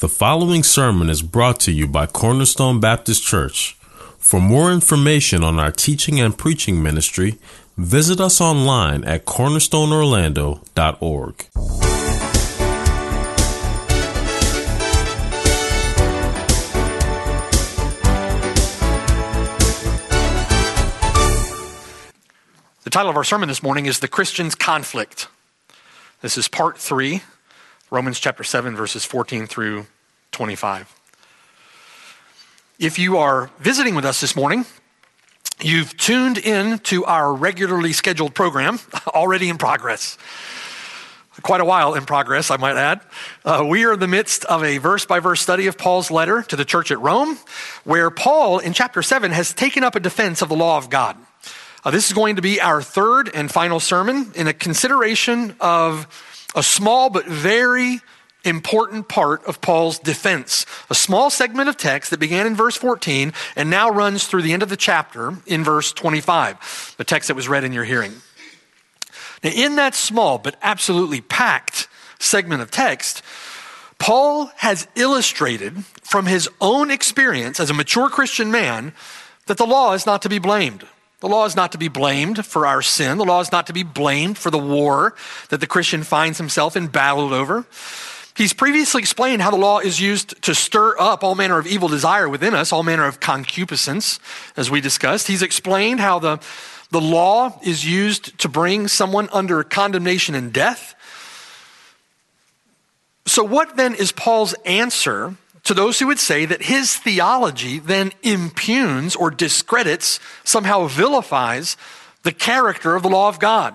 The following sermon is brought to you by Cornerstone Baptist Church. For more information on our teaching and preaching ministry, visit us online at cornerstoneorlando.org. The title of our sermon this morning is The Christian's Conflict. This is part three, Romans chapter 7, verses 14 through 25. If you are visiting with us this morning, you've tuned in to our regularly scheduled program, already in progress. Quite a while in progress, I might add. Uh, we are in the midst of a verse by verse study of Paul's letter to the church at Rome, where Paul, in chapter 7, has taken up a defense of the law of God. Uh, this is going to be our third and final sermon in a consideration of a small but very important part of Paul's defense. A small segment of text that began in verse 14 and now runs through the end of the chapter in verse 25, the text that was read in your hearing. Now, in that small but absolutely packed segment of text, Paul has illustrated from his own experience as a mature Christian man that the law is not to be blamed. The law is not to be blamed for our sin. The law is not to be blamed for the war that the Christian finds himself embattled over. He's previously explained how the law is used to stir up all manner of evil desire within us, all manner of concupiscence, as we discussed. He's explained how the, the law is used to bring someone under condemnation and death. So, what then is Paul's answer to those who would say that his theology then impugns or discredits, somehow vilifies the character of the law of God.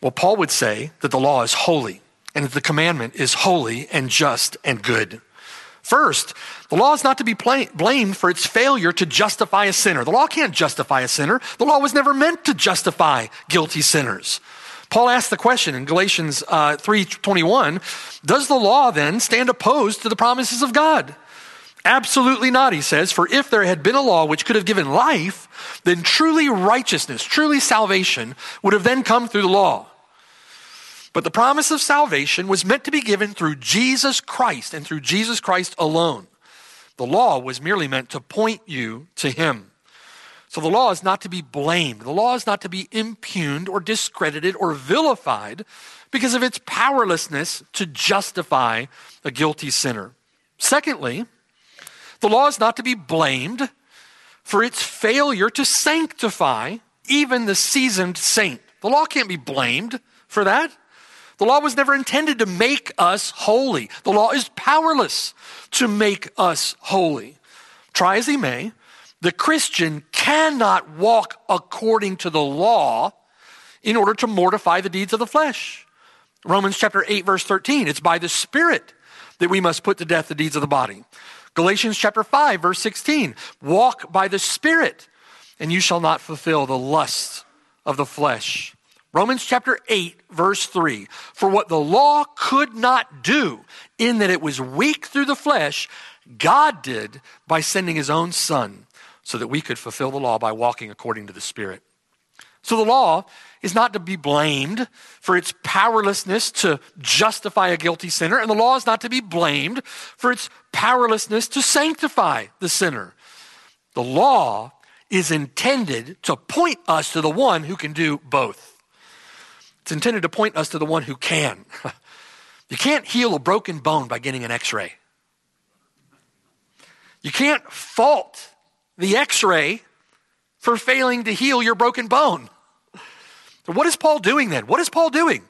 Well, Paul would say that the law is holy and that the commandment is holy and just and good. First, the law is not to be blamed for its failure to justify a sinner. The law can't justify a sinner. The law was never meant to justify guilty sinners. Paul asks the question in Galatians uh, 3:21, does the law then stand opposed to the promises of God? Absolutely not, he says, for if there had been a law which could have given life, then truly righteousness, truly salvation would have then come through the law. But the promise of salvation was meant to be given through Jesus Christ and through Jesus Christ alone. The law was merely meant to point you to him. So the law is not to be blamed. The law is not to be impugned or discredited or vilified because of its powerlessness to justify a guilty sinner. Secondly, the law is not to be blamed for its failure to sanctify even the seasoned saint. The law can't be blamed for that. The law was never intended to make us holy. The law is powerless to make us holy. Try as he may, the Christian cannot walk according to the law in order to mortify the deeds of the flesh. Romans chapter 8 verse 13, it's by the Spirit that we must put to death the deeds of the body. Galatians chapter 5 verse 16, walk by the Spirit and you shall not fulfill the lusts of the flesh. Romans chapter 8 verse 3, for what the law could not do in that it was weak through the flesh, God did by sending his own son so that we could fulfill the law by walking according to the Spirit. So the law is not to be blamed for its powerlessness to justify a guilty sinner, and the law is not to be blamed for its powerlessness to sanctify the sinner. The law is intended to point us to the one who can do both. It's intended to point us to the one who can. You can't heal a broken bone by getting an x ray. You can't fault the x ray for failing to heal your broken bone. What is Paul doing then? What is Paul doing?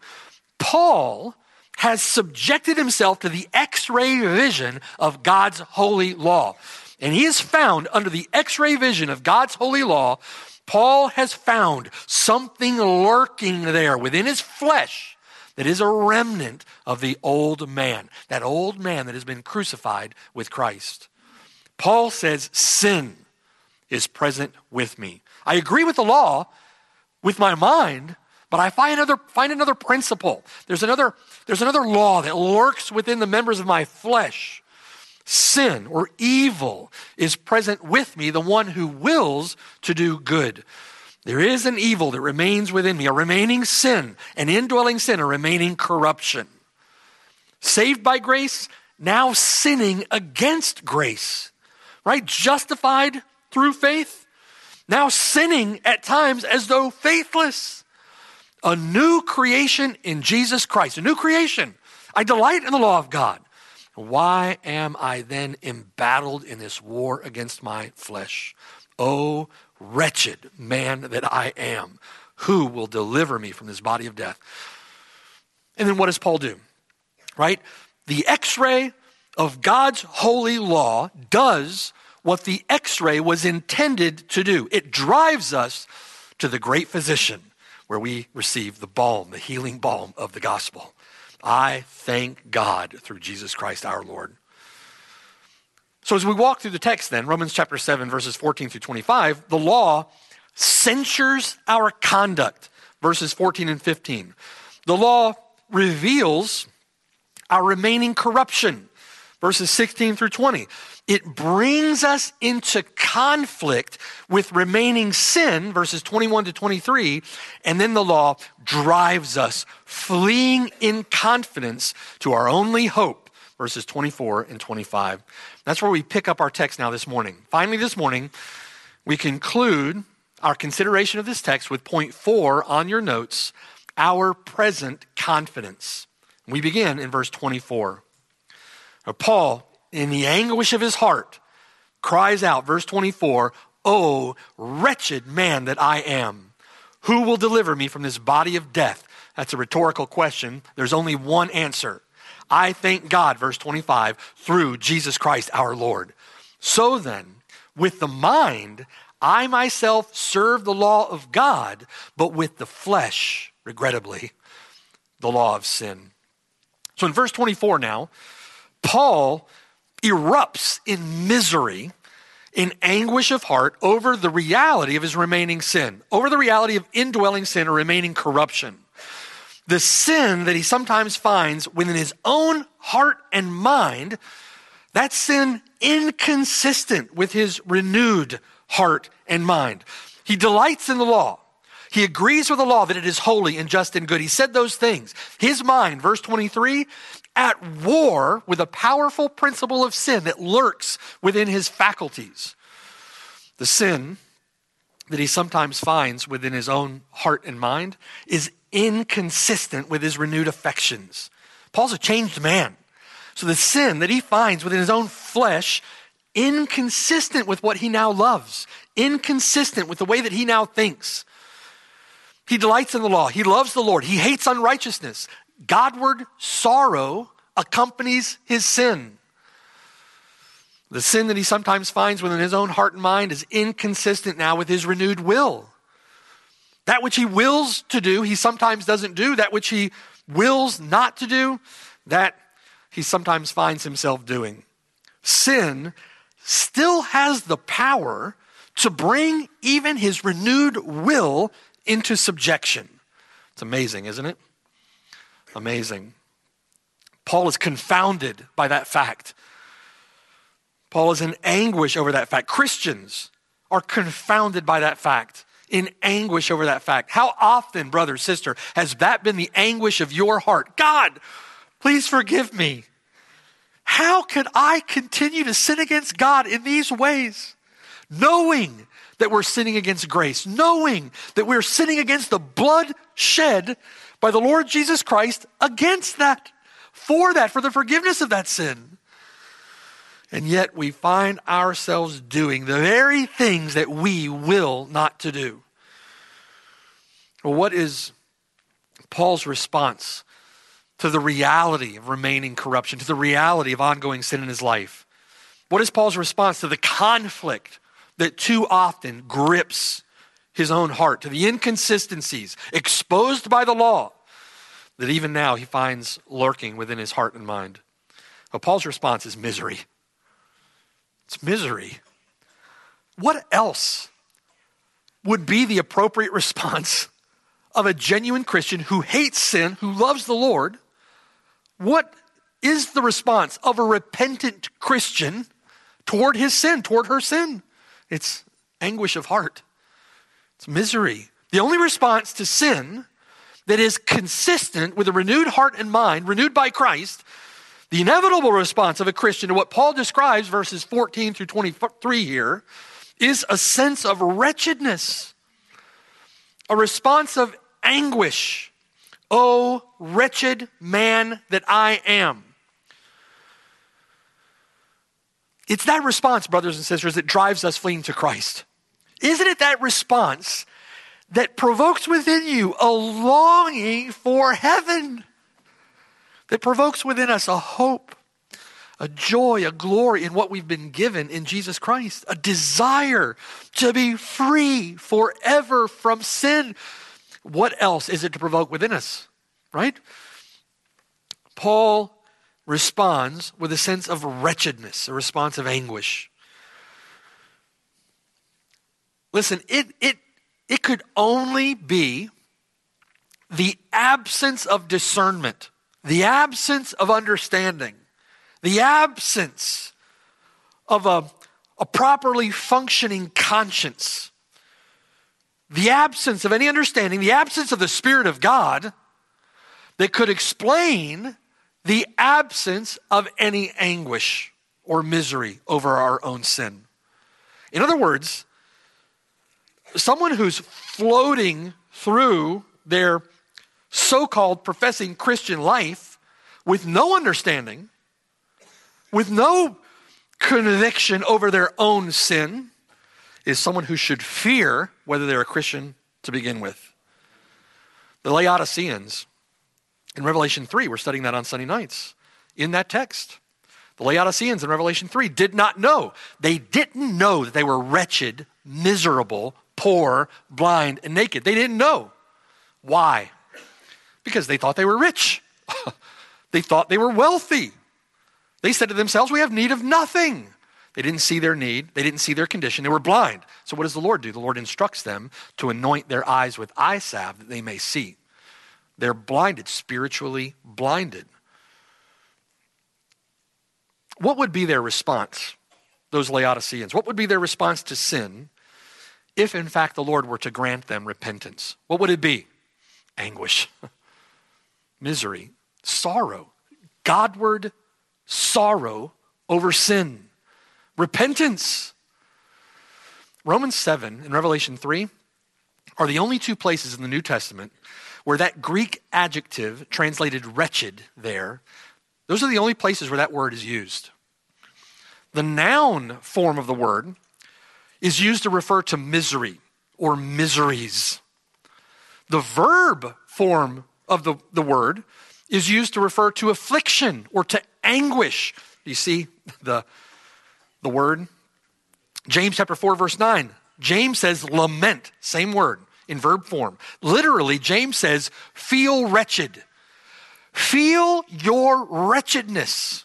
Paul has subjected himself to the x ray vision of God's holy law. And he has found, under the x ray vision of God's holy law, Paul has found something lurking there within his flesh that is a remnant of the old man, that old man that has been crucified with Christ. Paul says sin is present with me. I agree with the law with my mind, but I find another, find another principle. There's another, there's another law that lurks within the members of my flesh. Sin or evil is present with me, the one who wills to do good. There is an evil that remains within me, a remaining sin, an indwelling sin, a remaining corruption. Saved by grace, now sinning against grace, right? Justified through faith, now sinning at times as though faithless. A new creation in Jesus Christ, a new creation. I delight in the law of God. Why am I then embattled in this war against my flesh? Oh, wretched man that I am, who will deliver me from this body of death? And then what does Paul do? Right? The x ray of God's holy law does what the x ray was intended to do it drives us to the great physician where we receive the balm, the healing balm of the gospel. I thank God through Jesus Christ our Lord. So, as we walk through the text, then, Romans chapter 7, verses 14 through 25, the law censures our conduct, verses 14 and 15. The law reveals our remaining corruption, verses 16 through 20. It brings us into conflict with remaining sin, verses 21 to 23, and then the law drives us fleeing in confidence to our only hope, verses 24 and 25. That's where we pick up our text now this morning. Finally, this morning, we conclude our consideration of this text with point four on your notes our present confidence. We begin in verse 24. Paul, in the anguish of his heart, cries out, verse 24, Oh, wretched man that I am, who will deliver me from this body of death? That's a rhetorical question. There's only one answer. I thank God, verse 25, through Jesus Christ our Lord. So then, with the mind, I myself serve the law of God, but with the flesh, regrettably, the law of sin. So in verse 24 now, Paul erupts in misery, in anguish of heart over the reality of his remaining sin, over the reality of indwelling sin or remaining corruption. The sin that he sometimes finds within his own heart and mind, that sin inconsistent with his renewed heart and mind. He delights in the law. He agrees with the law that it is holy and just and good. He said those things. His mind, verse 23, at war with a powerful principle of sin that lurks within his faculties. The sin that he sometimes finds within his own heart and mind is inconsistent with his renewed affections. Paul's a changed man. So the sin that he finds within his own flesh, inconsistent with what he now loves, inconsistent with the way that he now thinks. He delights in the law. He loves the Lord. He hates unrighteousness. Godward sorrow accompanies his sin. The sin that he sometimes finds within his own heart and mind is inconsistent now with his renewed will. That which he wills to do, he sometimes doesn't do. That which he wills not to do, that he sometimes finds himself doing. Sin still has the power to bring even his renewed will into subjection. It's amazing, isn't it? Amazing. Paul is confounded by that fact. Paul is in anguish over that fact. Christians are confounded by that fact in anguish over that fact. How often, brother, sister, has that been the anguish of your heart? God, please forgive me. How can I continue to sin against God in these ways? Knowing that we're sinning against grace, knowing that we're sinning against the blood shed by the Lord Jesus Christ against that, for that, for the forgiveness of that sin. And yet we find ourselves doing the very things that we will not to do. Well, what is Paul's response to the reality of remaining corruption, to the reality of ongoing sin in his life? What is Paul's response to the conflict that too often grips his own heart, to the inconsistencies exposed by the law that even now he finds lurking within his heart and mind? Well, Paul's response is misery. It's misery. What else would be the appropriate response of a genuine Christian who hates sin, who loves the Lord? What is the response of a repentant Christian toward his sin, toward her sin? It's anguish of heart, it's misery. The only response to sin that is consistent with a renewed heart and mind, renewed by Christ, The inevitable response of a Christian to what Paul describes, verses 14 through 23 here, is a sense of wretchedness, a response of anguish. Oh, wretched man that I am. It's that response, brothers and sisters, that drives us fleeing to Christ. Isn't it that response that provokes within you a longing for heaven? That provokes within us a hope, a joy, a glory in what we've been given in Jesus Christ, a desire to be free forever from sin. What else is it to provoke within us, right? Paul responds with a sense of wretchedness, a response of anguish. Listen, it, it, it could only be the absence of discernment, the absence of understanding, the absence of a, a properly functioning conscience, the absence of any understanding, the absence of the Spirit of God that could explain the absence of any anguish or misery over our own sin. In other words, someone who's floating through their so called professing Christian life with no understanding, with no conviction over their own sin, is someone who should fear whether they're a Christian to begin with. The Laodiceans in Revelation 3, we're studying that on Sunday nights. In that text, the Laodiceans in Revelation 3 did not know. They didn't know that they were wretched, miserable, poor, blind, and naked. They didn't know. Why? Because they thought they were rich. they thought they were wealthy. They said to themselves, We have need of nothing. They didn't see their need. They didn't see their condition. They were blind. So, what does the Lord do? The Lord instructs them to anoint their eyes with eye salve that they may see. They're blinded, spiritually blinded. What would be their response, those Laodiceans? What would be their response to sin if, in fact, the Lord were to grant them repentance? What would it be? Anguish, misery, sorrow, Godward sorrow over sin, repentance. Romans 7 and Revelation 3 are the only two places in the New Testament where that Greek adjective translated wretched there, those are the only places where that word is used. The noun form of the word is used to refer to misery or miseries. The verb form of the, the word is used to refer to affliction or to anguish. You see the, the word? James chapter 4, verse 9. James says lament, same word in verb form. Literally, James says, feel wretched. Feel your wretchedness.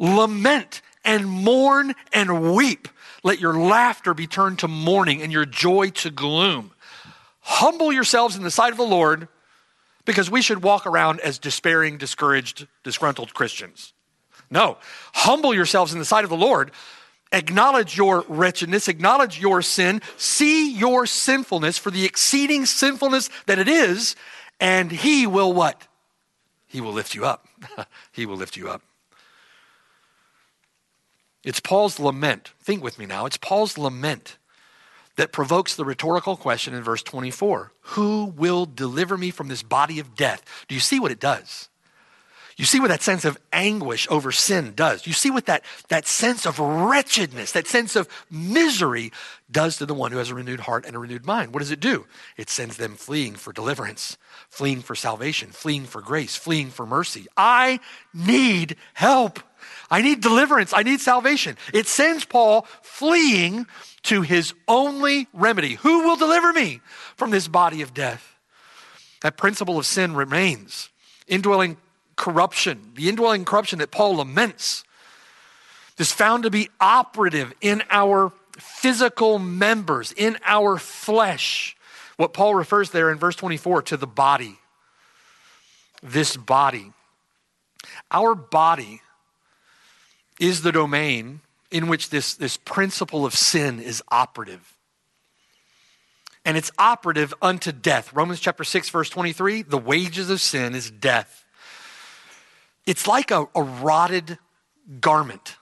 Lament and mourn and weep. Let your laughter be turned to mourning and your joy to gloom. Humble yourselves in the sight of the Lord because we should walk around as despairing, discouraged, disgruntled Christians. No, humble yourselves in the sight of the Lord acknowledge your wretchedness, acknowledge your sin, see your sinfulness for the exceeding sinfulness that it is, and He will what? He will lift you up. he will lift you up. It's Paul's lament. Think with me now. It's Paul's lament that provokes the rhetorical question in verse 24 Who will deliver me from this body of death? Do you see what it does? You see what that sense of anguish over sin does. You see what that, that sense of wretchedness, that sense of misery does to the one who has a renewed heart and a renewed mind. What does it do? It sends them fleeing for deliverance, fleeing for salvation, fleeing for grace, fleeing for mercy. I need help. I need deliverance. I need salvation. It sends Paul fleeing to his only remedy. Who will deliver me from this body of death? That principle of sin remains. Indwelling corruption, the indwelling corruption that Paul laments, is found to be operative in our physical members, in our flesh. What Paul refers there in verse 24 to the body. This body. Our body is the domain in which this, this principle of sin is operative. And it's operative unto death. Romans chapter 6, verse 23 the wages of sin is death. It's like a, a rotted garment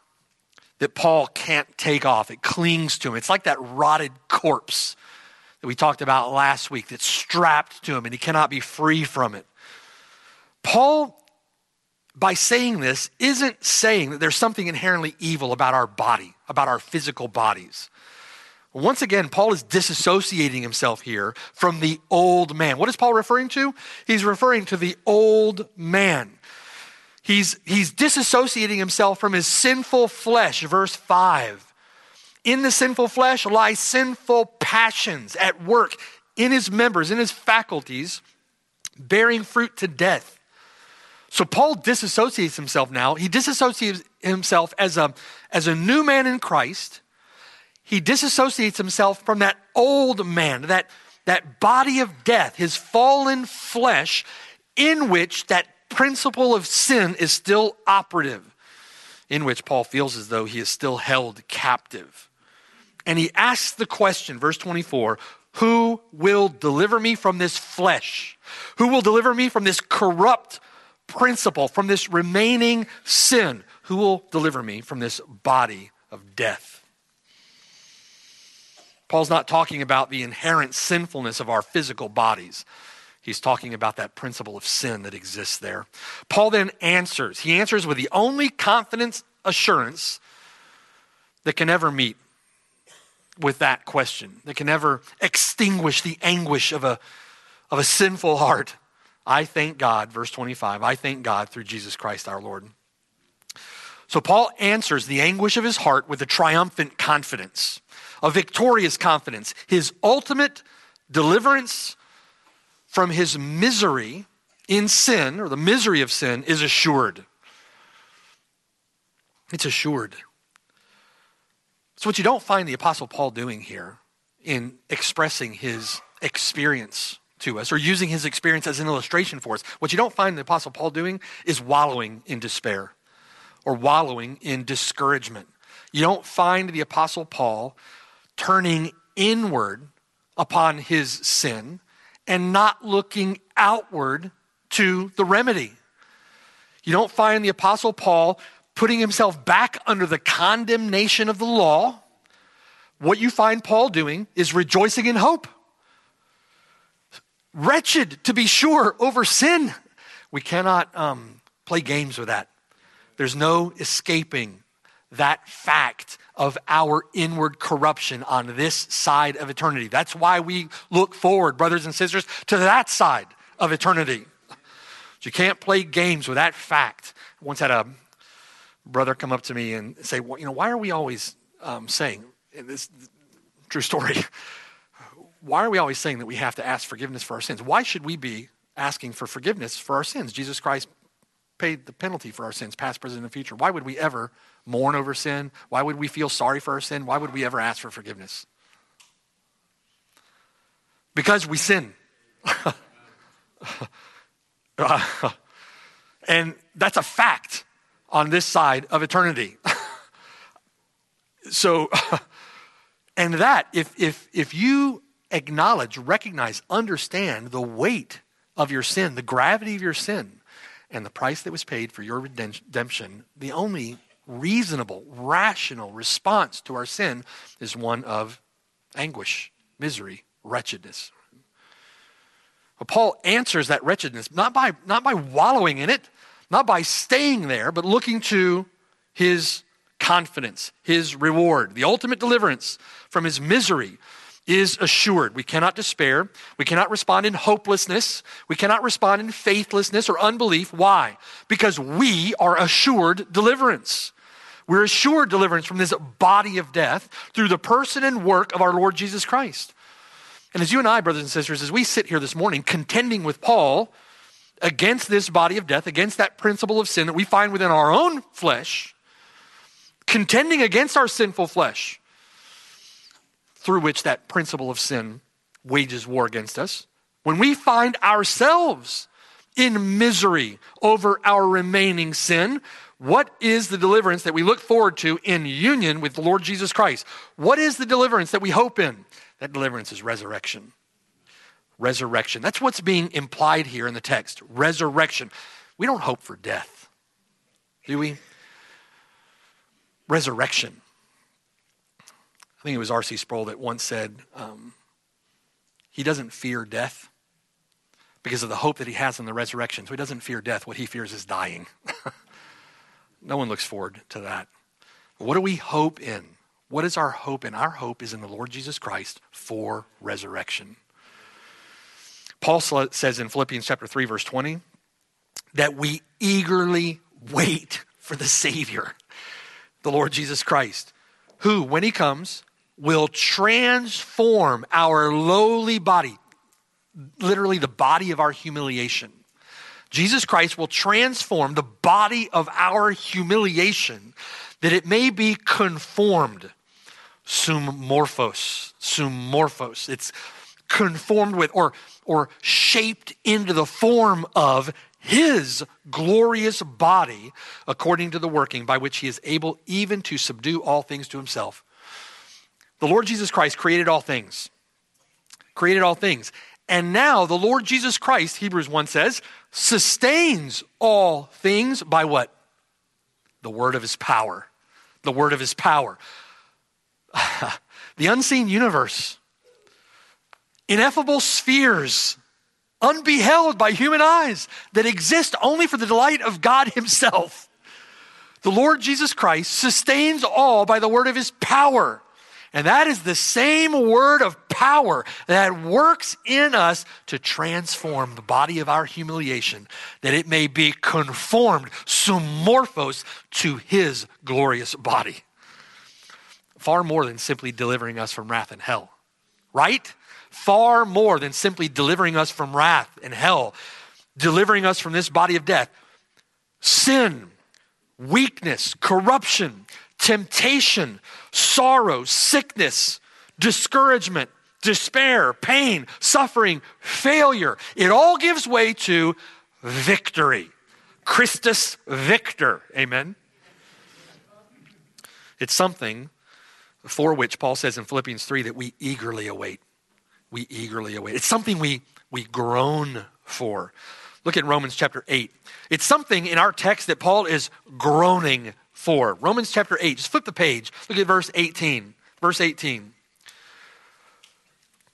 that Paul can't take off. It clings to him. It's like that rotted corpse that we talked about last week that's strapped to him and he cannot be free from it. Paul, by saying this, isn't saying that there's something inherently evil about our body, about our physical bodies. Once again, Paul is disassociating himself here from the old man. What is Paul referring to? He's referring to the old man. He's, he's disassociating himself from his sinful flesh, verse 5. In the sinful flesh lie sinful passions at work in his members, in his faculties, bearing fruit to death. So Paul disassociates himself now. He disassociates himself as a, as a new man in Christ he disassociates himself from that old man, that, that body of death, his fallen flesh, in which that principle of sin is still operative, in which Paul feels as though he is still held captive. And he asks the question, verse 24, who will deliver me from this flesh? Who will deliver me from this corrupt principle, from this remaining sin? Who will deliver me from this body of death? Paul's not talking about the inherent sinfulness of our physical bodies. He's talking about that principle of sin that exists there. Paul then answers. He answers with the only confidence assurance that can ever meet with that question, that can ever extinguish the anguish of a, of a sinful heart. I thank God, verse 25, I thank God through Jesus Christ our Lord. So Paul answers the anguish of his heart with a triumphant confidence a victorious confidence. His ultimate deliverance from his misery in sin, or the misery of sin, is assured. It's assured. So, what you don't find the Apostle Paul doing here in expressing his experience to us or using his experience as an illustration for us, what you don't find the Apostle Paul doing is wallowing in despair or wallowing in discouragement. You don't find the Apostle Paul turning inward upon his sin and not looking outward to the remedy. You don't find the Apostle Paul putting himself back under the condemnation of the law. What you find Paul doing is rejoicing in hope. Wretched, to be sure, over sin. We cannot um, play games with that. There's no escaping that fact of our inward corruption on this side of eternity. That's why we look forward, brothers and sisters, to that side of eternity. You can't play games with that fact. I once had a brother come up to me and say, well, you know, why are we always um, saying, in this true story, why are we always saying that we have to ask forgiveness for our sins? Why should we be asking for forgiveness for our sins? Jesus Christ paid the penalty for our sins, past, present, and future. Why would we ever mourn over sin? Why would we feel sorry for our sin? Why would we ever ask for forgiveness? Because we sin. and that's a fact on this side of eternity. so, and that, if, if, if you acknowledge, recognize, understand the weight of your sin, the gravity of your sin, and the price that was paid for your redemption, the only reasonable, rational response to our sin is one of anguish, misery, wretchedness. But Paul answers that wretchedness not by, not by wallowing in it, not by staying there, but looking to his confidence, his reward, the ultimate deliverance from his misery is assured. We cannot despair. We cannot respond in hopelessness. We cannot respond in faithlessness or unbelief. Why? Because we are assured deliverance. We're assured deliverance from this body of death through the person and work of our Lord Jesus Christ. And as you and I, brothers and sisters, as we sit here this morning contending with Paul against this body of death, against that principle of sin that we find within our own flesh, contending against our sinful flesh, through which that principle of sin wages war against us, when we find ourselves in misery over our remaining sin, what is the deliverance that we look forward to in union with the Lord Jesus Christ? What is the deliverance that we hope in? That deliverance is resurrection. Resurrection. That's what's being implied here in the text. Resurrection. We don't hope for death. do we? Resurrection. I think it was R.C. Sproul that once said um, he doesn't fear death because of the hope that he has in the resurrection. So he doesn't fear death. What he fears is dying. no one looks forward to that. What do we hope in? What is our hope in? Our hope is in the Lord Jesus Christ for resurrection. Paul says in Philippians chapter 3 verse 20 that we eagerly wait for the savior, the Lord Jesus Christ, who when he comes will transform our lowly body, literally the body of our humiliation. Jesus Christ will transform the body of our humiliation that it may be conformed. Sum morphos, sum morphos. It's conformed with or, or shaped into the form of his glorious body according to the working by which he is able even to subdue all things to himself. The Lord Jesus Christ created all things. Created all things. And now the Lord Jesus Christ, Hebrews 1 says, sustains all things by what? The word of his power. The word of his power. the unseen universe ineffable spheres, unbeheld by human eyes, that exist only for the delight of God Himself. The Lord Jesus Christ sustains all by the word of His power. And that is the same word of power that works in us to transform the body of our humiliation, that it may be conformed, sumorphos, to his glorious body. Far more than simply delivering us from wrath and hell. Right? far more than simply delivering us from wrath and hell, delivering us from this body of death. Sin, weakness, corruption, temptation, sorrow, sickness, discouragement, despair, pain, suffering, failure. It all gives way to victory. Christus victor. Amen. It's something for which Paul says in Philippians 3 that we eagerly await we eagerly await. It's something we, we groan for. Look at Romans chapter 8. It's something in our text that Paul is groaning for. Romans chapter 8. Just flip the page. Look at verse 18. Verse 18.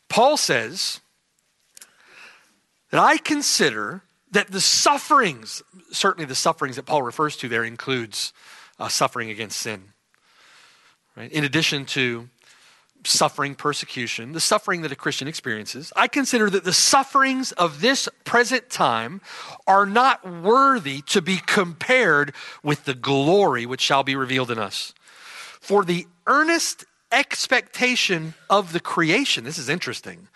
Paul says that I consider that the sufferings, certainly the sufferings that Paul refers to there includes uh, suffering against sin. Right? In addition to suffering, persecution, the suffering that a Christian experiences, I consider that the sufferings of this present time are not worthy to be compared with the glory which shall be revealed in us. For the earnest expectation of the creation, this is interesting.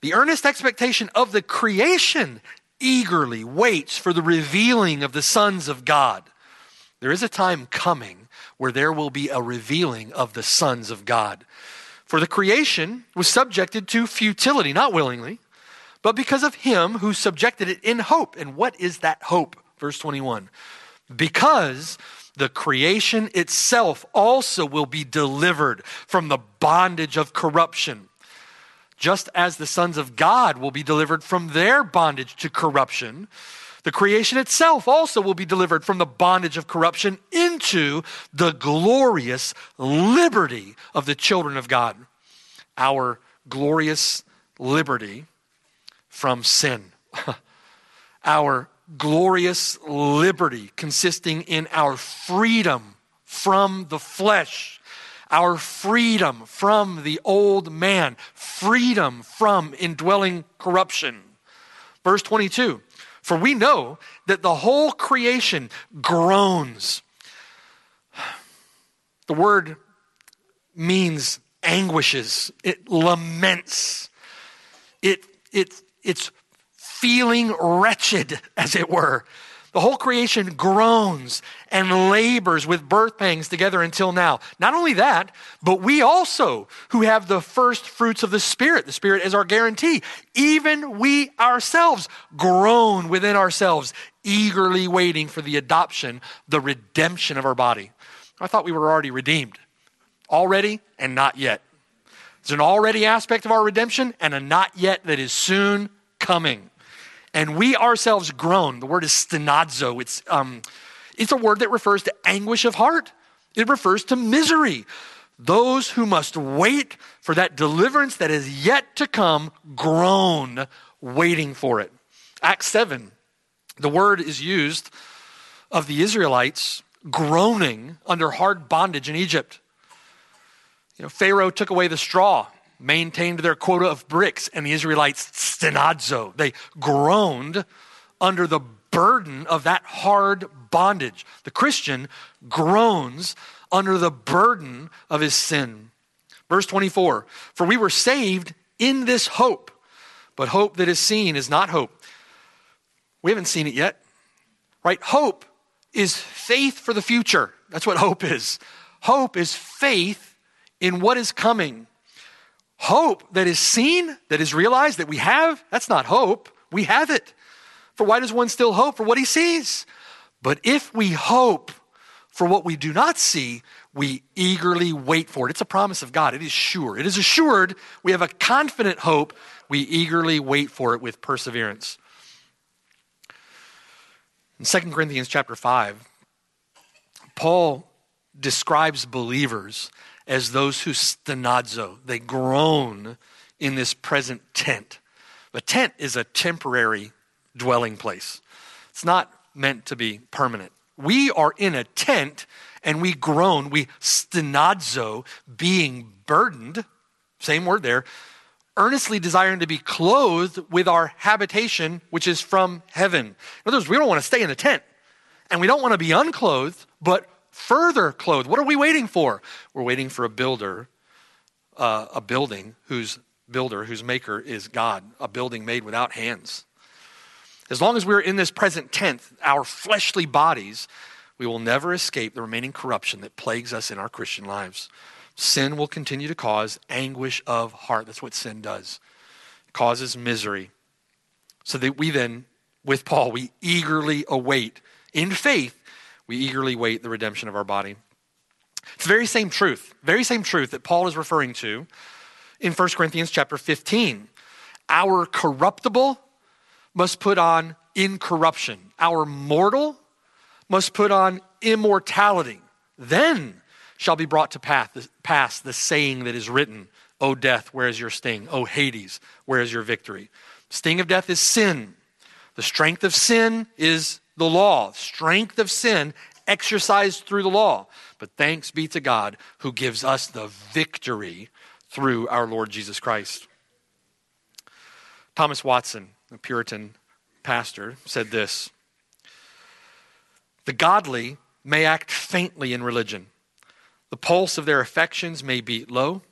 The earnest expectation of the creation eagerly waits for the revealing of the sons of God. There is a time coming where there will be a revealing of the sons of God. For the creation was subjected to futility, not willingly, but because of him who subjected it in hope. And what is that hope? Verse 21. Because the creation itself also will be delivered from the bondage of corruption, just as the sons of God will be delivered from their bondage to corruption. The creation itself also will be delivered from the bondage of corruption into the glorious liberty of the children of God. Our glorious liberty from sin. our glorious liberty consisting in our freedom from the flesh, our freedom from the old man, freedom from indwelling corruption. Verse 22 for we know that the whole creation groans. The word means anguishes, it laments, it, it, it's feeling wretched, as it were. The whole creation groans and labors with birth pangs together until now. Not only that, but we also, who have the first fruits of the Spirit, the Spirit is our guarantee, even we ourselves groan within ourselves, eagerly waiting for the adoption, the redemption of our body. I thought we were already redeemed. Already and not yet. There's an already aspect of our redemption and a not yet that is soon coming and we ourselves groan. The word is stenazo. It's, um, It's a word that refers to anguish of heart, it refers to misery. Those who must wait for that deliverance that is yet to come groan, waiting for it. Acts 7, the word is used of the Israelites groaning under hard bondage in Egypt. You know, Pharaoh took away the straw, maintained their quota of bricks, and the Israelites stenadzo. They groaned under the burden of that hard bondage. The Christian groans under the burden of his sin. Verse 24 For we were saved in this hope, but hope that is seen is not hope. We haven't seen it yet, right? Hope is faith for the future. That's what hope is. Hope is faith in what is coming. Hope that is seen, that is realized, that we have, that's not hope. We have it. For why does one still hope for what he sees? But if we hope for what we do not see, we eagerly wait for it. It's a promise of God. It is sure. It is assured. We have a confident hope. We eagerly wait for it with perseverance. In 2 Corinthians chapter 5, Paul describes believers as those who stenadzo, they groan in this present tent. A tent is a temporary dwelling place. It's not meant to be permanent. We are in a tent and we groan, we stenadzo, being burdened, same word there, earnestly desiring to be clothed with our habitation, which is from heaven. In other words, we don't want to stay in the tent and we don't want to be unclothed, but further clothed. What are we waiting for? We're waiting for a builder, uh, a building whose builder, whose maker is God, a building made without hands. As long as we're in this present tent, our fleshly bodies, we will never escape the remaining corruption that plagues us in our Christian lives. Sin will continue to cause anguish of heart. That's what sin does. It causes misery. So that we then, with Paul, we eagerly await, in faith, we eagerly wait the redemption of our body. It's the very same truth, very same truth that Paul is referring to in 1 Corinthians chapter 15. Our corruptible must put on incorruption. Our mortal must put on immortality. Then shall be brought to pass the saying that is written, O death, where is your sting? O Hades, where is your victory? Sting of death is sin. The strength of sin is the law. Strength of sin exercised through the law. But thanks be to God who gives us the victory through our Lord Jesus Christ. Thomas Watson a Puritan pastor, said this The godly may act faintly in religion, the pulse of their affections may beat low,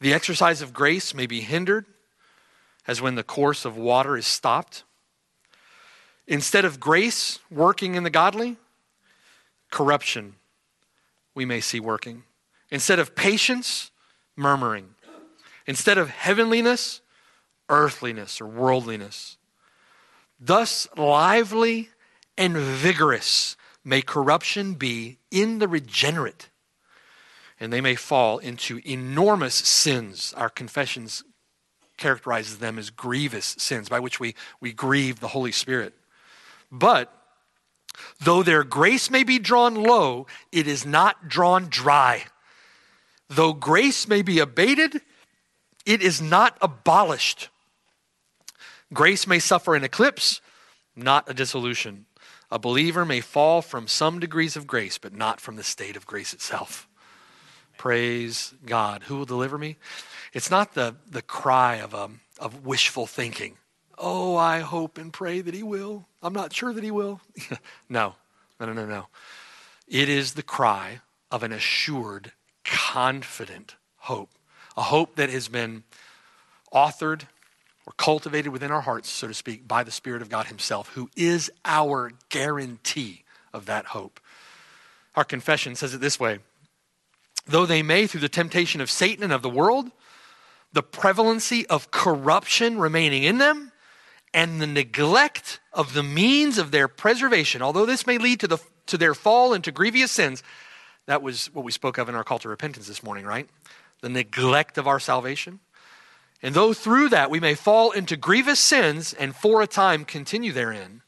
the exercise of grace may be hindered, as when the course of water is stopped. Instead of grace working in the godly, corruption we may see working. Instead of patience, murmuring. Instead of heavenliness, earthliness or worldliness. Thus, lively and vigorous may corruption be in the regenerate, and they may fall into enormous sins. Our confessions characterizes them as grievous sins by which we, we grieve the Holy Spirit. But though their grace may be drawn low, it is not drawn dry. Though grace may be abated, it is not abolished. Grace may suffer an eclipse, not a dissolution. A believer may fall from some degrees of grace, but not from the state of grace itself. Praise God. Who will deliver me? It's not the, the cry of, um, of wishful thinking. Oh, I hope and pray that he will. I'm not sure that he will. no, no, no, no, no. It is the cry of an assured, confident hope. A hope that has been authored or cultivated within our hearts, so to speak, by the Spirit of God Himself, who is our guarantee of that hope. Our confession says it this way Though they may, through the temptation of Satan and of the world, the prevalency of corruption remaining in them, and the neglect of the means of their preservation, although this may lead to, the, to their fall into grievous sins, that was what we spoke of in our call to repentance this morning, right? The neglect of our salvation and though through that we may fall into grievous sins and for a time continue therein,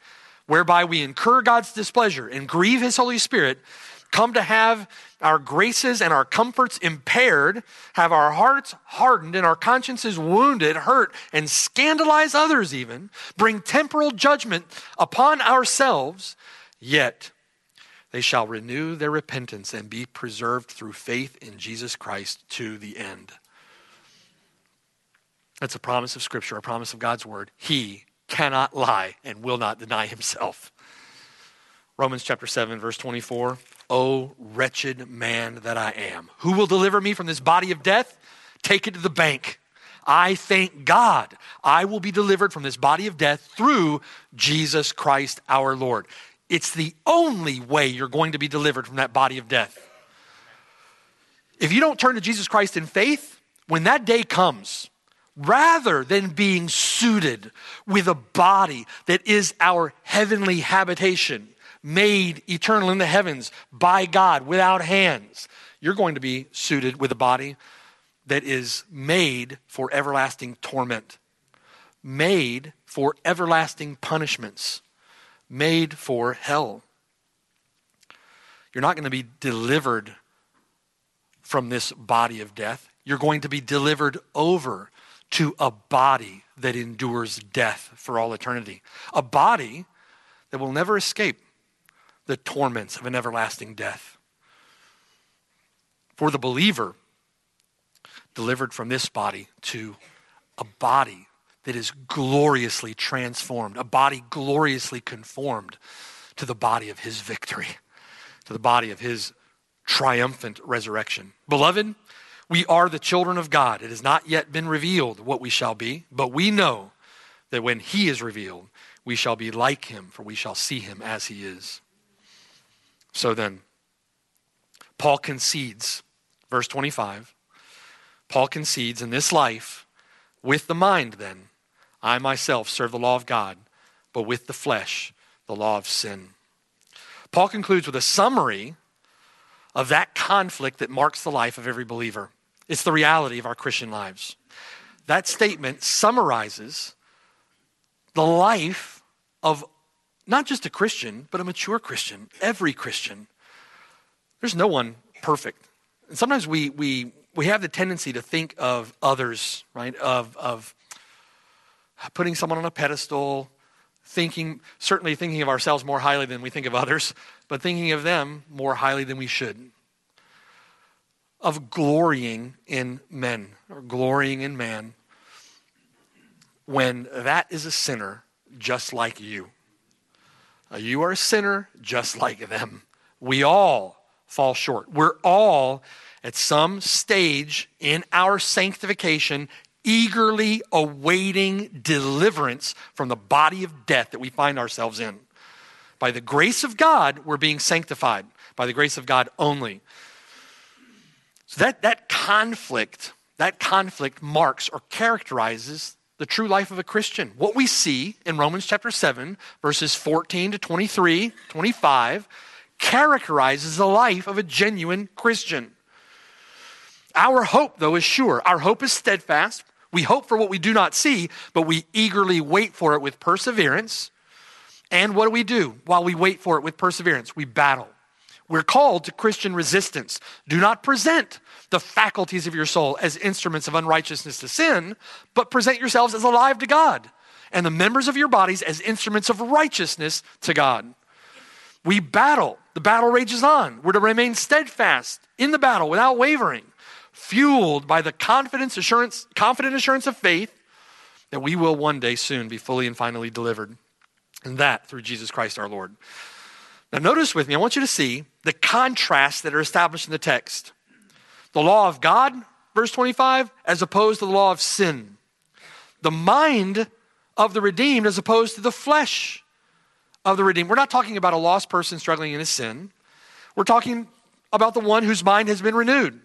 whereby we incur God's displeasure and grieve his Holy Spirit, come to have our graces and our comforts impaired, have our hearts hardened and our consciences wounded, hurt, and scandalize others even, bring temporal judgment upon ourselves, yet they shall renew their repentance and be preserved through faith in Jesus Christ to the end. That's a promise of Scripture, a promise of God's Word. He cannot lie and will not deny himself. Romans chapter 7, verse 24. O wretched man that I am, who will deliver me from this body of death? Take it to the bank. I thank God I will be delivered from this body of death through Jesus Christ our Lord. It's the only way you're going to be delivered from that body of death. If you don't turn to Jesus Christ in faith, when that day comes, rather than being suited with a body that is our heavenly habitation, made eternal in the heavens by God without hands, you're going to be suited with a body that is made for everlasting torment, made for everlasting punishments, made for hell. You're not going to be delivered from this body of death. You're going to be delivered over to a body that endures death for all eternity. A body that will never escape the torments of an everlasting death. For the believer, delivered from this body to a body that is gloriously transformed, a body gloriously conformed to the body of his victory, to the body of his triumphant resurrection. Beloved, we are the children of God. It has not yet been revealed what we shall be, but we know that when he is revealed, we shall be like him, for we shall see him as he is. So then, Paul concedes, verse 25, Paul concedes in this life, with the mind, then, I myself serve the law of God, but with the flesh, the law of sin. Paul concludes with a summary of that conflict that marks the life of every believer. It's the reality of our Christian lives. That statement summarizes the life of not just a Christian, but a mature Christian, every Christian. There's no one perfect. And sometimes we, we, we have the tendency to think of others, right? Of, of putting someone on a pedestal, thinking, certainly thinking of ourselves more highly than we think of others, but thinking of them more highly than we should. Of glorying in men, or glorying in man, when that is a sinner just like you. You are a sinner just like them. We all fall short. We're all at some stage in our sanctification eagerly awaiting deliverance from the body of death that we find ourselves in. By the grace of God, we're being sanctified. By the grace of God only. So that, that conflict, that conflict marks or characterizes the true life of a Christian. What we see in Romans chapter 7, verses 14 to 23, 25, characterizes the life of a genuine Christian. Our hope, though, is sure. Our hope is steadfast. We hope for what we do not see, but we eagerly wait for it with perseverance. And what do we do while we wait for it with perseverance? We battle. We're called to Christian resistance. Do not present the faculties of your soul as instruments of unrighteousness to sin, but present yourselves as alive to God, and the members of your bodies as instruments of righteousness to God. We battle. The battle rages on. We're to remain steadfast in the battle without wavering, fueled by the confidence assurance, confident assurance of faith that we will one day soon be fully and finally delivered. And that through Jesus Christ our Lord. Now, notice with me, I want you to see the contrasts that are established in the text the law of God, verse 25, as opposed to the law of sin. The mind of the redeemed as opposed to the flesh of the redeemed. We're not talking about a lost person struggling in his sin. We're talking about the one whose mind has been renewed,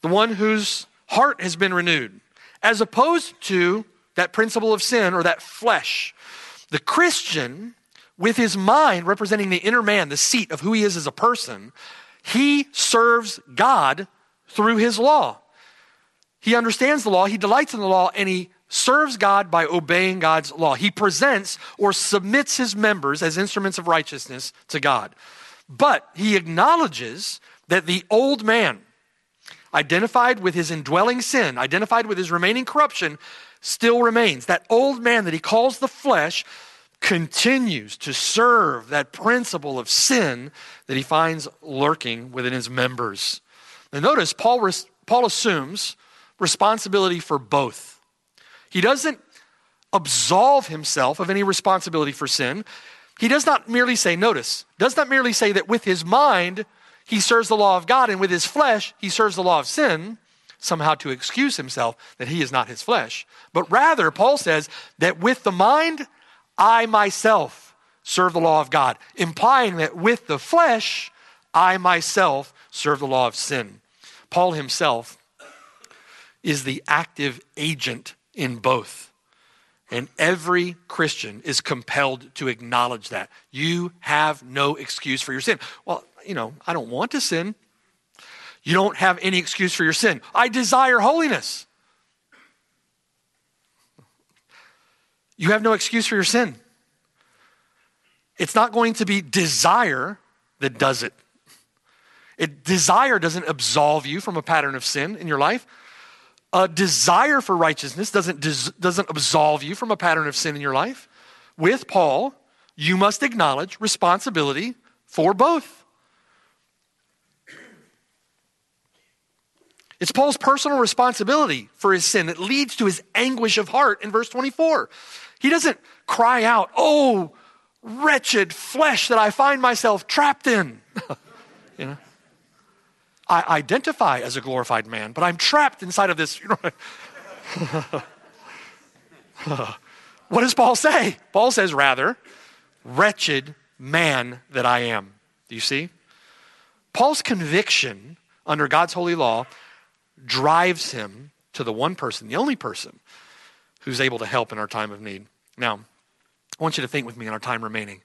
the one whose heart has been renewed, as opposed to that principle of sin or that flesh. The Christian, with his mind representing the inner man, the seat of who he is as a person, he serves God through his law. He understands the law, he delights in the law, and he serves God by obeying God's law. He presents or submits his members as instruments of righteousness to God. But he acknowledges that the old man, identified with his indwelling sin, identified with his remaining corruption, still remains. That old man that he calls the flesh continues to serve that principle of sin that he finds lurking within his members. Now, notice Paul, Paul assumes responsibility for both. He doesn't absolve himself of any responsibility for sin. He does not merely say, notice, does not merely say that with his mind he serves the law of God and with his flesh he serves the law of sin, somehow to excuse himself that he is not his flesh. But rather, Paul says that with the mind, I myself serve the law of God, implying that with the flesh, I myself serve the law of sin. Paul himself is the active agent in both. And every Christian is compelled to acknowledge that. You have no excuse for your sin. Well, you know, I don't want to sin. You don't have any excuse for your sin. I desire holiness. You have no excuse for your sin. It's not going to be desire that does it. it desire doesn't absolve you from a pattern of sin in your life a desire for righteousness doesn't, doesn't absolve you from a pattern of sin in your life. With Paul, you must acknowledge responsibility for both. It's Paul's personal responsibility for his sin that leads to his anguish of heart in verse 24. He doesn't cry out, Oh, wretched flesh that I find myself trapped in. you know? I identify as a glorified man, but I'm trapped inside of this. You know, what does Paul say? Paul says, rather, wretched man that I am. Do you see? Paul's conviction under God's holy law drives him to the one person, the only person, who's able to help in our time of need. Now, I want you to think with me in our time remaining.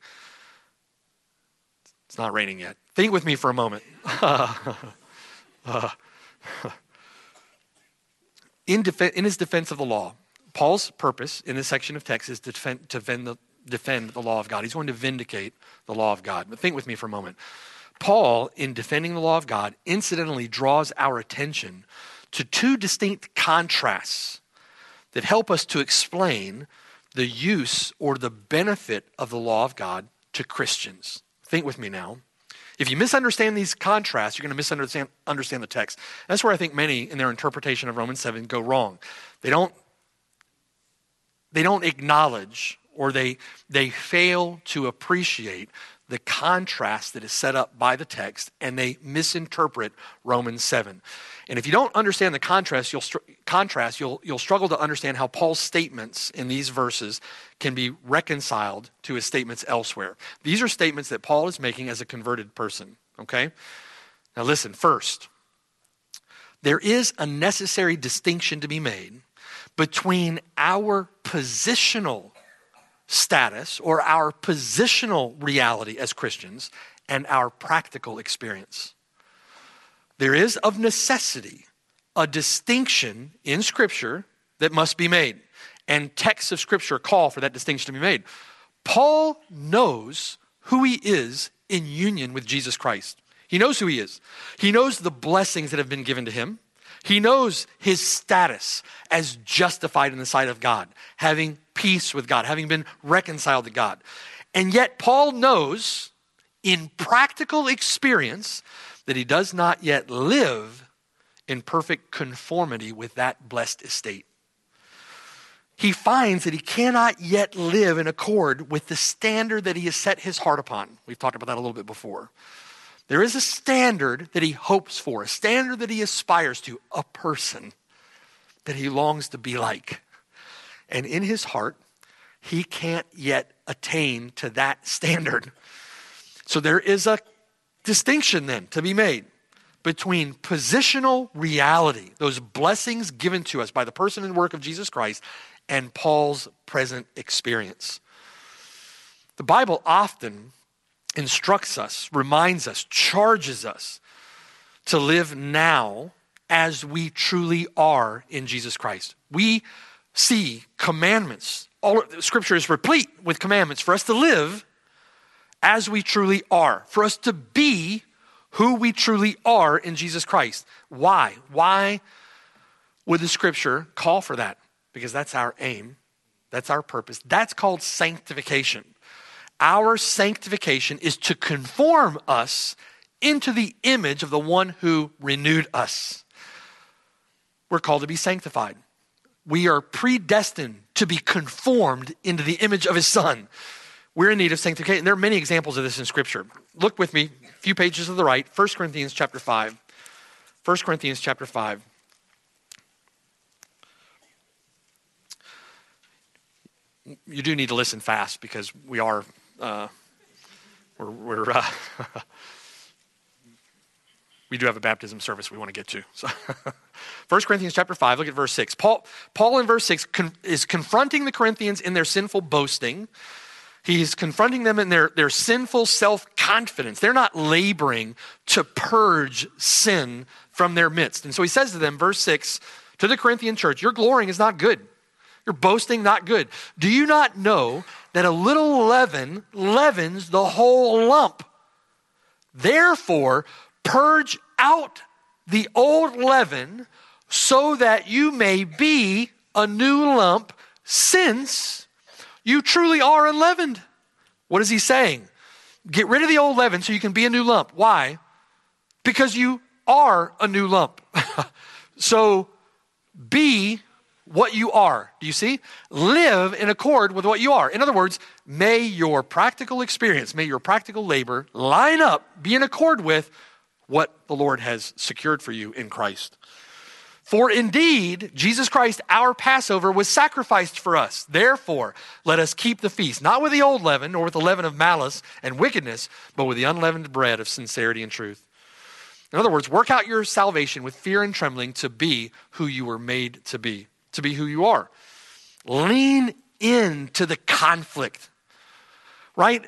It's not raining yet. Think with me for a moment. In, def- in his defense of the law, Paul's purpose in this section of text is to defend, to defend, the, defend the law of God. He's going to vindicate the law of God. But think with me for a moment. Paul, in defending the law of God, incidentally draws our attention to two distinct contrasts that help us to explain the use or the benefit of the law of God to Christians. Think with me now. If you misunderstand these contrasts, you're going to misunderstand understand the text. That's where I think many in their interpretation of Romans 7 go wrong. They don't, they don't acknowledge or they, they fail to appreciate the contrast that is set up by the text and they misinterpret Romans 7. And if you don't understand the contrast, you'll str- contrast, you'll you'll struggle to understand how Paul's statements in these verses can be reconciled to his statements elsewhere. These are statements that Paul is making as a converted person, okay? Now listen, first, there is a necessary distinction to be made between our positional status or our positional reality as Christians and our practical experience. There is of necessity a distinction in Scripture that must be made, and texts of Scripture call for that distinction to be made. Paul knows who he is in union with Jesus Christ. He knows who he is. He knows the blessings that have been given to him. He knows his status as justified in the sight of God, having peace with God, having been reconciled to God. And yet, Paul knows in practical experience that he does not yet live in perfect conformity with that blessed estate. He finds that he cannot yet live in accord with the standard that he has set his heart upon. We've talked about that a little bit before. There is a standard that he hopes for, a standard that he aspires to, a person that he longs to be like. And in his heart, he can't yet attain to that standard. So there is a distinction then to be made between positional reality, those blessings given to us by the person and work of Jesus Christ, and Paul's present experience. The Bible often instructs us, reminds us, charges us to live now as we truly are in Jesus Christ. We see commandments. All scripture is replete with commandments for us to live as we truly are, for us to be who we truly are in Jesus Christ. Why? Why would the scripture call for that? Because that's our aim, that's our purpose. That's called sanctification. Our sanctification is to conform us into the image of the one who renewed us. We're called to be sanctified. We are predestined to be conformed into the image of his son. We're in need of sanctification. There are many examples of this in Scripture. Look with me, a few pages to the right, 1 Corinthians chapter 5. 1 Corinthians chapter 5. You do need to listen fast because we are, uh, we're, we're uh, we do have a baptism service we want to get to. So 1 Corinthians chapter 5, look at verse 6. Paul, Paul in verse 6 con- is confronting the Corinthians in their sinful boasting. He's confronting them in their, their sinful self confidence. They're not laboring to purge sin from their midst. And so he says to them, verse 6, to the Corinthian church, Your glorying is not good. Your boasting not good. Do you not know that a little leaven leavens the whole lump? Therefore, purge out the old leaven so that you may be a new lump since you truly are unleavened. What is he saying? Get rid of the old leaven so you can be a new lump. Why? Because you are a new lump. so be what you are. Do you see? Live in accord with what you are. In other words, may your practical experience, may your practical labor line up, be in accord with what the Lord has secured for you in Christ. For indeed, Jesus Christ, our Passover, was sacrificed for us. Therefore, let us keep the feast, not with the old leaven, nor with the leaven of malice and wickedness, but with the unleavened bread of sincerity and truth. In other words, work out your salvation with fear and trembling to be who you were made to be, to be who you are. Lean into the conflict, right?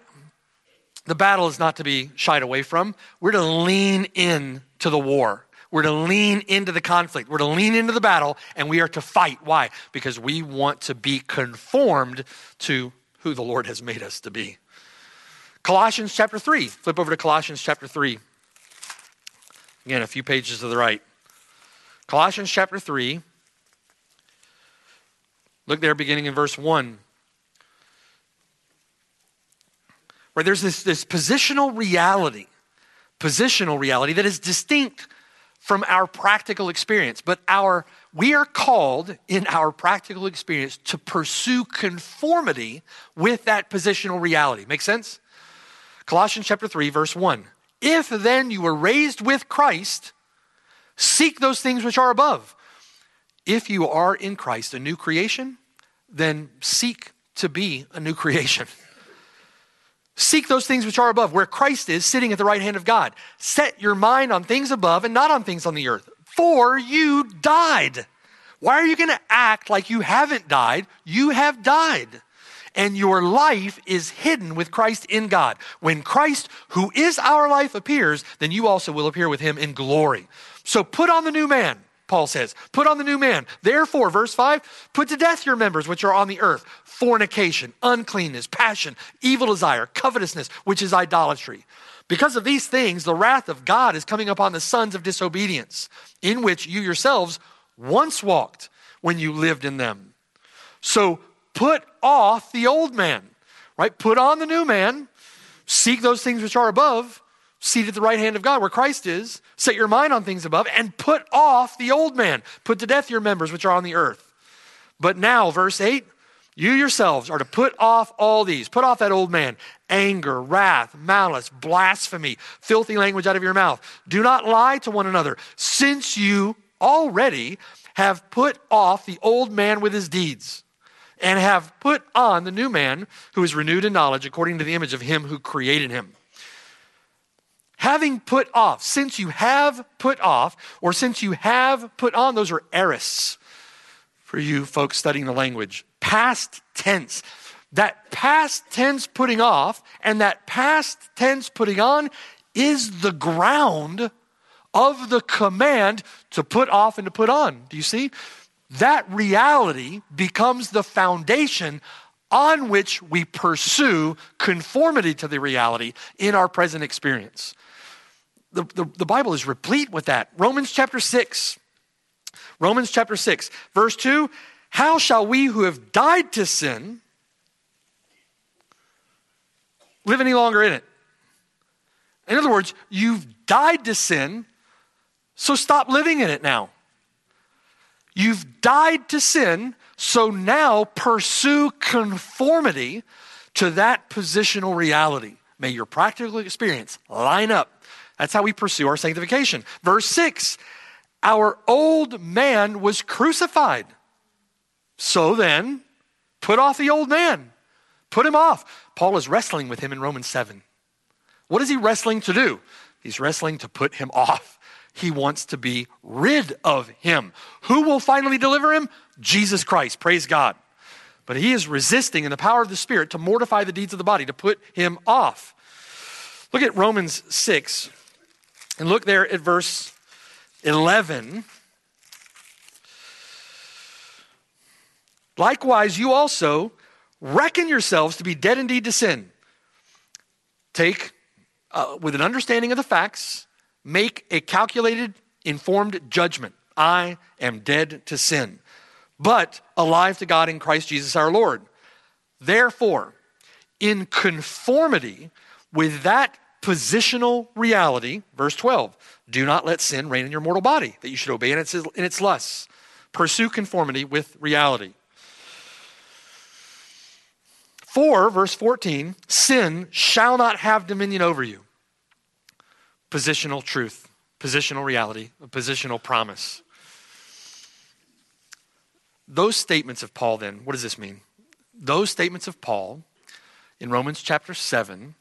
The battle is not to be shied away from. We're to lean in to the war. We're to lean into the conflict. We're to lean into the battle and we are to fight. Why? Because we want to be conformed to who the Lord has made us to be. Colossians chapter 3. Flip over to Colossians chapter 3. Again, a few pages to the right. Colossians chapter 3. Look there, beginning in verse 1. Where there's this, this positional reality, positional reality that is distinct from our practical experience, but our we are called in our practical experience to pursue conformity with that positional reality. Make sense? Colossians chapter 3 verse 1. If then you were raised with Christ, seek those things which are above. If you are in Christ a new creation, then seek to be a new creation. Seek those things which are above, where Christ is sitting at the right hand of God. Set your mind on things above and not on things on the earth. For you died. Why are you going to act like you haven't died? You have died. And your life is hidden with Christ in God. When Christ, who is our life, appears, then you also will appear with him in glory. So put on the new man Paul says. Put on the new man. Therefore, verse 5, put to death your members which are on the earth fornication, uncleanness, passion, evil desire, covetousness, which is idolatry. Because of these things, the wrath of God is coming upon the sons of disobedience, in which you yourselves once walked when you lived in them. So put off the old man, right? Put on the new man. Seek those things which are above seated at the right hand of God where Christ is. Set your mind on things above and put off the old man. Put to death your members which are on the earth. But now, verse 8, you yourselves are to put off all these. Put off that old man anger, wrath, malice, blasphemy, filthy language out of your mouth. Do not lie to one another, since you already have put off the old man with his deeds and have put on the new man who is renewed in knowledge according to the image of him who created him having put off, since you have put off, or since you have put on, those are aorists for you folks studying the language. Past tense. That past tense putting off and that past tense putting on is the ground of the command to put off and to put on. Do you see? that reality becomes the foundation on which we pursue conformity to the reality in our present experience. The, the, the, Bible is replete with that. Romans chapter 6. Romans chapter 6, verse 2 How shall we who have died to sin live any longer in it? In other words, you've died to sin, so stop living in it now. You've died to sin, so now pursue conformity to that positional reality. May your practical experience line up. That's how we pursue our sanctification. Verse 6 Our old man was crucified. So then, put off the old man. Put him off. Paul is wrestling with him in Romans 7. What is he wrestling to do? He's wrestling to put him off. He wants to be rid of him. Who will finally deliver him? Jesus Christ. Praise God. But he is resisting in the power of the Spirit to mortify the deeds of the body, to put him off. Look at Romans 6 and look there at verse 11. Likewise, you also reckon yourselves to be dead indeed to sin. Take uh, with an understanding of the facts, make a calculated, informed judgment. I am dead to sin, but alive to God in Christ Jesus our Lord. Therefore, in conformity with that positional reality, verse 12, do not let sin reign in your mortal body, that you should obey in its, in its lusts. Pursue conformity with reality. 4, verse 14, sin shall not have dominion over you. Positional truth, positional reality, a positional promise. Those statements of Paul, then, what does this mean? Those statements of Paul in Romans chapter 7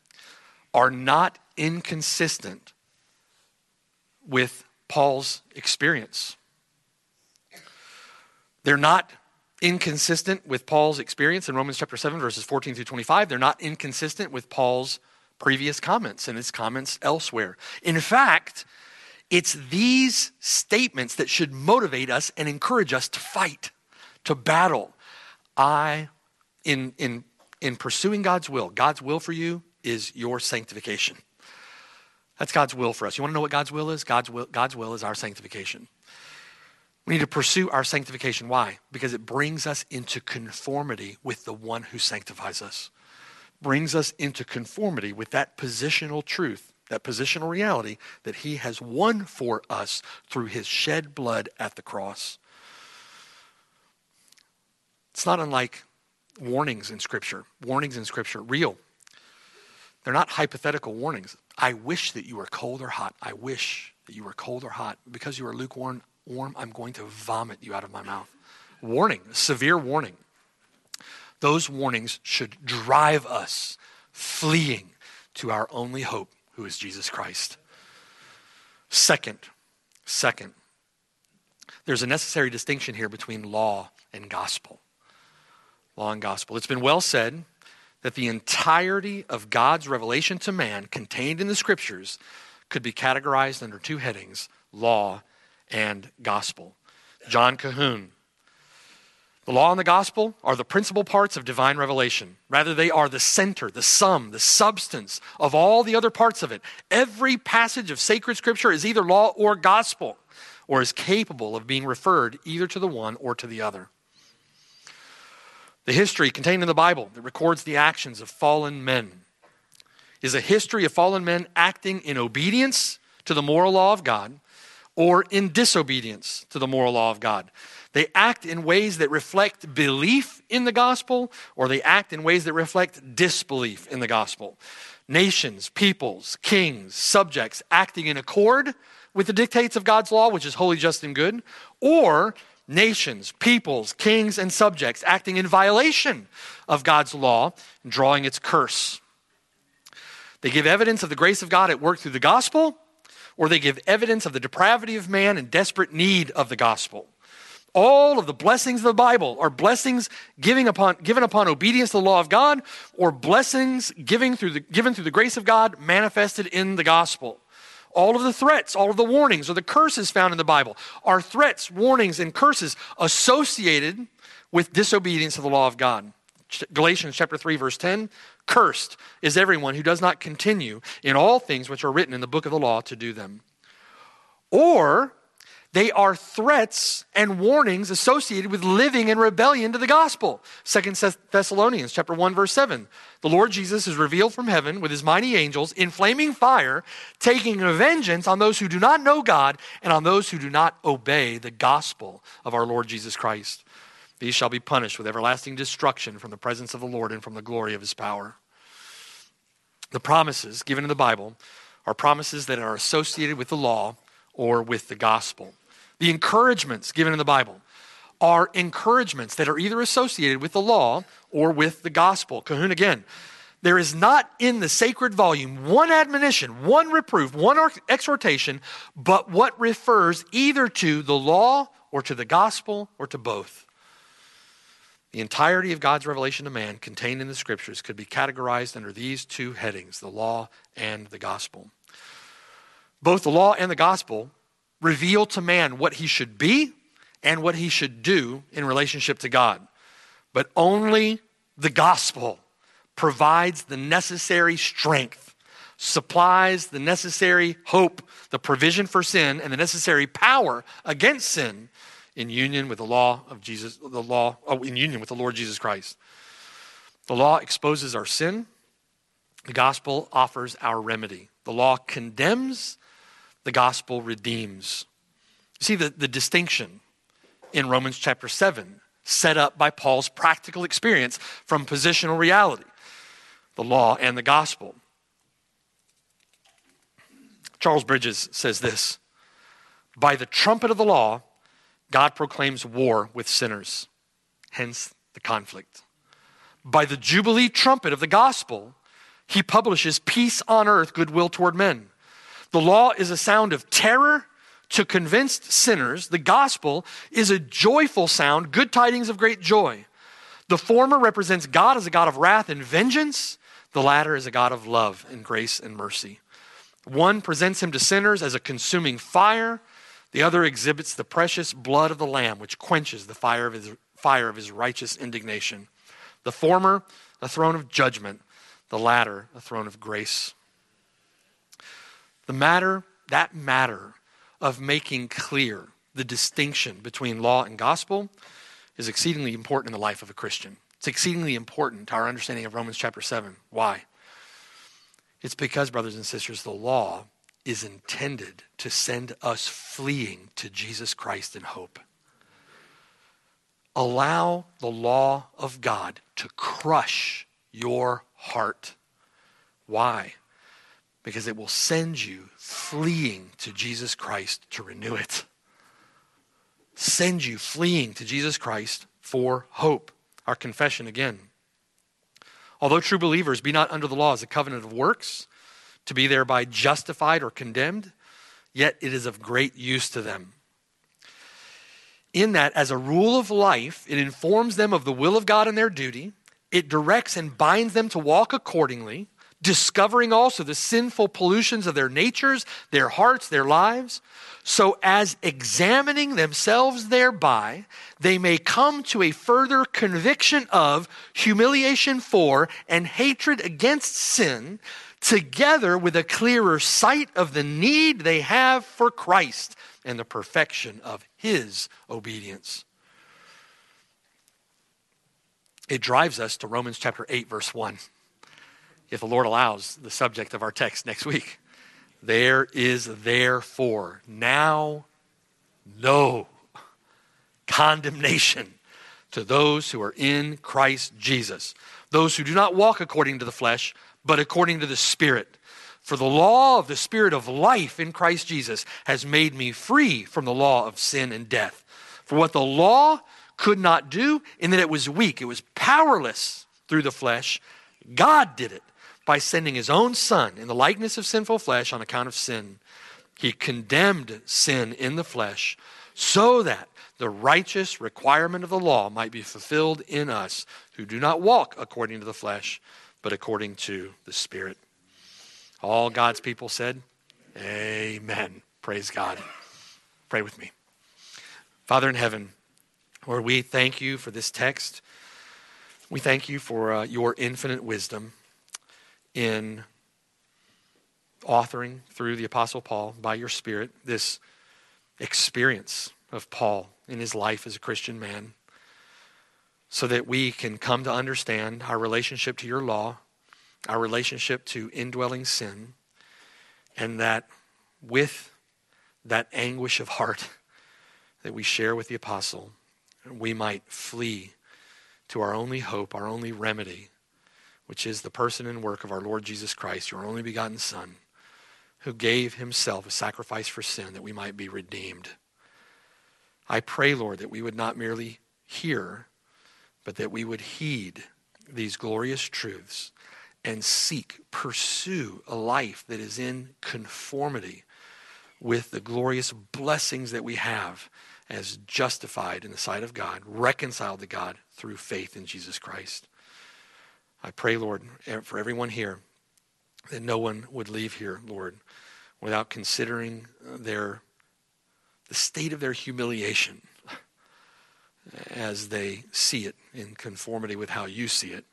are not inconsistent with Paul's experience. They're not inconsistent with Paul's experience in Romans chapter 7, verses 14 through 25. They're not inconsistent with Paul's previous comments and his comments elsewhere. In fact, it's these statements that should motivate us and encourage us to fight, to battle. I, in, in, in pursuing God's will, God's will for you is your sanctification. That's God's will for us. You want to know what God's will is? God's will, God's will is our sanctification. We need to pursue our sanctification. Why? Because it brings us into conformity with the one who sanctifies us. Brings us into conformity with that positional truth, that positional reality that he has won for us through his shed blood at the cross. It's not unlike warnings in Scripture. Warnings in Scripture, real. They're not hypothetical warnings. I wish that you were cold or hot. I wish that you were cold or hot. Because you are lukewarm, warm, I'm going to vomit you out of my mouth. Warning, severe warning. Those warnings should drive us fleeing to our only hope, who is Jesus Christ. Second, second, there's a necessary distinction here between law and gospel. Law and gospel. It's been well said that the entirety of God's revelation to man contained in the scriptures could be categorized under two headings law and gospel. John Colquhoun. The law and the gospel are the principal parts of divine revelation. Rather, they are the center, the sum, the substance of all the other parts of it. Every passage of sacred scripture is either law or gospel, or is capable of being referred either to the one or to the other. The history contained in the Bible that records the actions of fallen men is a history of fallen men acting in obedience to the moral law of God or in disobedience to the moral law of God. They act in ways that reflect belief in the gospel, or they act in ways that reflect disbelief in the gospel. Nations, peoples, kings, subjects acting in accord with the dictates of God's law, which is holy, just, and good, or nations, peoples, kings, and subjects acting in violation of God's law, and drawing its curse. They give evidence of the grace of God at work through the gospel, or they give evidence of the depravity of man and desperate need of the gospel. All of the blessings of the Bible are blessings giving upon, given upon obedience to the law of God, or blessings giving through the, given through the grace of God manifested in the gospel. All of the threats, all of the warnings, or the curses found in the Bible are threats, warnings, and curses associated with disobedience to the law of God. Galatians chapter 3 verse 10, cursed is everyone who does not continue in all things which are written in the book of the law to do them. Or they are threats and warnings associated with living in rebellion to the gospel. Second Thessalonians chapter 1 verse 7. The Lord Jesus is revealed from heaven with his mighty angels in flaming fire, taking vengeance on those who do not know God and on those who do not obey the gospel of our Lord Jesus Christ. These shall be punished with everlasting destruction from the presence of the Lord and from the glory of his power. The promises given in the Bible are promises that are associated with the law or with the gospel. The encouragements given in the Bible are encouragements that are either associated with the law or with the gospel. Colquhoun again. There is not in the sacred volume one admonition, one reproof, one exhortation, but what refers either to the law or to the gospel or to both. The entirety of God's revelation to man contained in the scriptures could be categorized under these two headings the law and the gospel. Both the law and the gospel reveal to man what he should be and what he should do in relationship to God. But only the gospel provides the necessary strength, supplies the necessary hope, the provision for sin, and the necessary power against sin in union with the law of Jesus, the law, oh, in union with the Lord Jesus Christ. The law exposes our sin. The gospel offers our remedy. The law condemns. The gospel redeems. You see the, the distinction in Romans chapter 7, set up by Paul's practical experience from positional reality, the law and the gospel. Charles Bridges says this By the trumpet of the law, God proclaims war with sinners, hence the conflict. By the Jubilee trumpet of the gospel, he publishes peace on earth, goodwill toward men. The law is a sound of terror to convinced sinners. The gospel is a joyful sound, good tidings of great joy. The former represents God as a God of wrath and vengeance, the latter is a God of love and grace and mercy. One presents him to sinners as a consuming fire, the other exhibits the precious blood of the Lamb, which quenches the fire of his, fire of his righteous indignation. The former, a throne of judgment, the latter, a throne of grace. The matter, that matter of making clear the distinction between law and gospel is exceedingly important in the life of a Christian. It's exceedingly important to our understanding of Romans chapter 7. Why? It's because, brothers and sisters, the law is intended to send us fleeing to Jesus Christ in hope. Allow the law of God to crush your heart. Why? Because it will send you fleeing to Jesus Christ to renew it. Send you fleeing to Jesus Christ for hope. Our confession again. Although true believers be not under the law as a covenant of works, to be thereby justified or condemned, yet it is of great use to them. In that, as a rule of life, it informs them of the will of God and their duty. It directs and binds them to walk accordingly, discovering also the sinful pollutions of their natures, their hearts, their lives, so as examining themselves thereby, they may come to a further conviction of humiliation for and hatred against sin, together with a clearer sight of the need they have for Christ and the perfection of his obedience. It drives us to Romans chapter 8, verse 1. If the Lord allows, the subject of our text next week. There is therefore now no condemnation to those who are in Christ Jesus, those who do not walk according to the flesh, but according to the Spirit. For the law of the Spirit of life in Christ Jesus has made me free from the law of sin and death. For what the law could not do, in that it was weak, it was powerless through the flesh, God did it by sending his own Son in the likeness of sinful flesh on account of sin. He condemned sin in the flesh so that the righteous requirement of the law might be fulfilled in us who do not walk according to the flesh but according to the Spirit. All God's people said, Amen. Praise God. Pray with me. Father in heaven, Lord, we thank you for this text. We thank you for uh, your infinite wisdom in authoring through the Apostle Paul by your Spirit this experience of Paul in his life as a Christian man so that we can come to understand our relationship to your law, our relationship to indwelling sin, and that with that anguish of heart that we share with the apostle, we might flee to our only hope, our only remedy, which is the person and work of our Lord Jesus Christ, your only begotten Son, who gave himself a sacrifice for sin that we might be redeemed. I pray, Lord, that we would not merely hear, but that we would heed these glorious truths and seek, pursue a life that is in conformity with the glorious blessings that we have as justified in the sight of God, reconciled to God through faith in Jesus Christ. I pray, Lord, for everyone here, that no one would leave here, Lord, without considering uh, their the state of their humiliation as they see it in conformity with how you see it,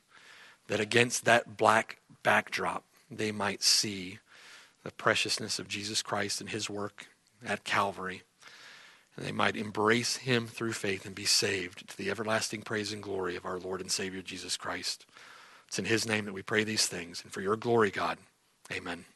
that against that black backdrop, they might see the preciousness of Jesus Christ and his work at Calvary. And they might embrace him through faith and be saved to the everlasting praise and glory of our Lord and Savior Jesus Christ. It's in his name that we pray these things. And for your glory, God, amen.